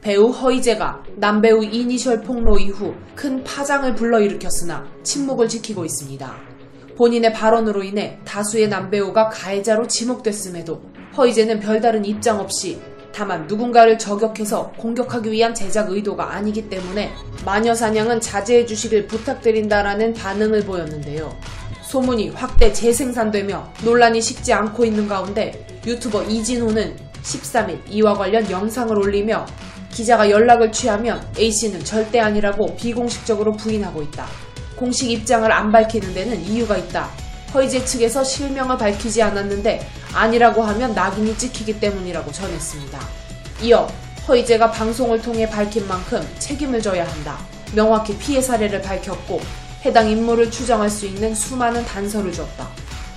배우 허이제가 남배우 이니셜 폭로 이후 큰 파장을 불러일으켰으나 침묵을 지키고 있습니다. 본인의 발언으로 인해 다수의 남배우가 가해자로 지목됐음에도 허이제는 별다른 입장 없이 다만 누군가를 저격해서 공격하기 위한 제작 의도가 아니기 때문에 마녀 사냥은 자제해 주시길 부탁드린다라는 반응을 보였는데요. 소문이 확대 재생산되며 논란이 식지 않고 있는 가운데 유튜버 이진호는 13일 이와 관련 영상을 올리며 기자가 연락을 취하면 A씨는 절대 아니라고 비공식적으로 부인하고 있다. 공식 입장을 안 밝히는 데는 이유가 있다. 허이제 측에서 실명을 밝히지 않았는데 아니라고 하면 낙인이 찍히기 때문이라고 전했습니다. 이어 허이제가 방송을 통해 밝힌 만큼 책임을 져야 한다. 명확히 피해 사례를 밝혔고 해당 인물을 추정할 수 있는 수많은 단서를 줬다.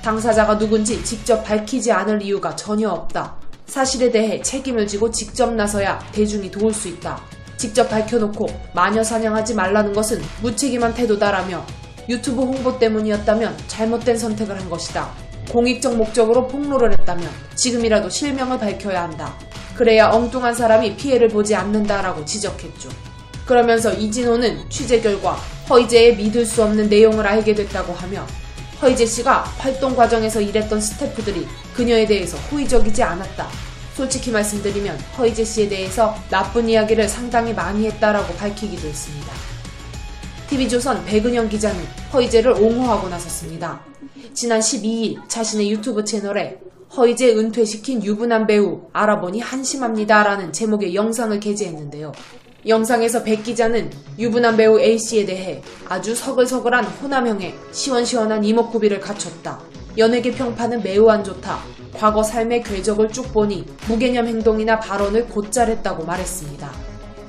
당사자가 누군지 직접 밝히지 않을 이유가 전혀 없다. 사실에 대해 책임을 지고 직접 나서야 대중이 도울 수 있다. 직접 밝혀놓고 마녀 사냥하지 말라는 것은 무책임한 태도다라며 유튜브 홍보 때문이었다면 잘못된 선택을 한 것이다. 공익적 목적으로 폭로를 했다면 지금이라도 실명을 밝혀야 한다. 그래야 엉뚱한 사람이 피해를 보지 않는다라고 지적했죠. 그러면서 이진호는 취재 결과 허이제의 믿을 수 없는 내용을 알게 됐다고 하며 허이제 씨가 활동 과정에서 일했던 스태프들이 그녀에 대해서 호의적이지 않았다. 솔직히 말씀드리면 허이제 씨에 대해서 나쁜 이야기를 상당히 많이 했다라고 밝히기도 했습니다. TV조선 백은영 기자는 허이제를 옹호하고 나섰습니다. 지난 12일 자신의 유튜브 채널에 허이제 은퇴시킨 유부남 배우 알아보니 한심합니다라는 제목의 영상을 게재했는데요. 영상에서 백 기자는 유부남 배우 A씨에 대해 아주 서글서글한 호남형의 시원시원한 이목구비를 갖췄다. 연예계 평판은 매우 안 좋다. 과거 삶의 궤적을 쭉 보니 무개념 행동이나 발언을 곧잘 했다고 말했습니다.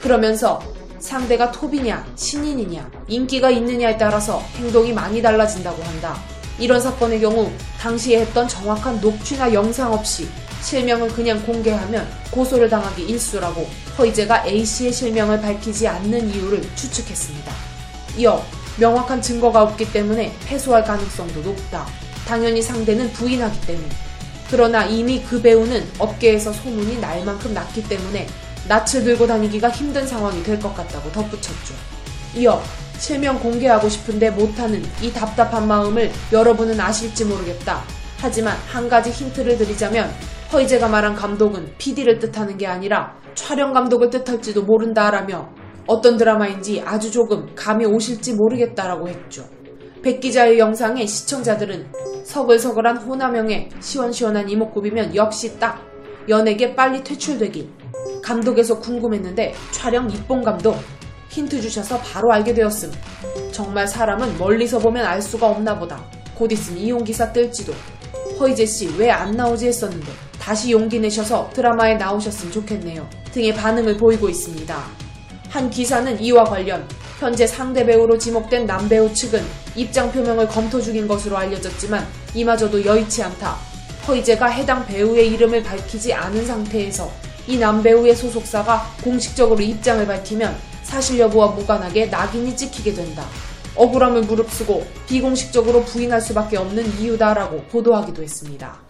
그러면서 상대가 톱이냐, 신인이냐, 인기가 있느냐에 따라서 행동이 많이 달라진다고 한다. 이런 사건의 경우 당시에 했던 정확한 녹취나 영상 없이 실명을 그냥 공개하면 고소를 당하기 일수라고 허이제가 A씨의 실명을 밝히지 않는 이유를 추측했습니다. 이어 명확한 증거가 없기 때문에 패소할 가능성도 높다. 당연히 상대는 부인하기 때문. 그러나 이미 그 배우는 업계에서 소문이 날 만큼 났기 때문에 낯을 들고 다니기가 힘든 상황이 될 것 같다고 덧붙였죠. 이어 실명 공개하고 싶은데 못하는 이 답답한 마음을 여러분은 아실지 모르겠다. 하지만 한 가지 힌트를 드리자면 허이제가 말한 감독은 PD를 뜻하는 게 아니라 촬영 감독을 뜻할지도 모른다라며 어떤 드라마인지 아주 조금 감이 오실지 모르겠다라고 했죠. 백 기자의 영상에 시청자들은 서글서글한 호남형의 시원시원한 이목구비면 역시 딱 연예계 빨리 퇴출되길 감독에서 궁금했는데 촬영 입봉 감독 힌트 주셔서 바로 알게 되었음. 정말 사람은 멀리서 보면 알 수가 없나 보다. 곧 있으면 이용 기사 뜰지도. 허이제 씨 왜 안 나오지 했었는데 다시 용기 내셔서 드라마에 나오셨으면 좋겠네요. 등의 반응을 보이고 있습니다. 한 기사는 이와 관련 현재 상대 배우로 지목된 남배우 측은 입장 표명을 검토 중인 것으로 알려졌지만 이마저도 여의치 않다. 허이제가 해당 배우의 이름을 밝히지 않은 상태에서 이 남배우의 소속사가 공식적으로 입장을 밝히면 사실 여부와 무관하게 낙인이 찍히게 된다. 억울함을 무릅쓰고 비공식적으로 부인할 수밖에 없는 이유다라고 보도하기도 했습니다.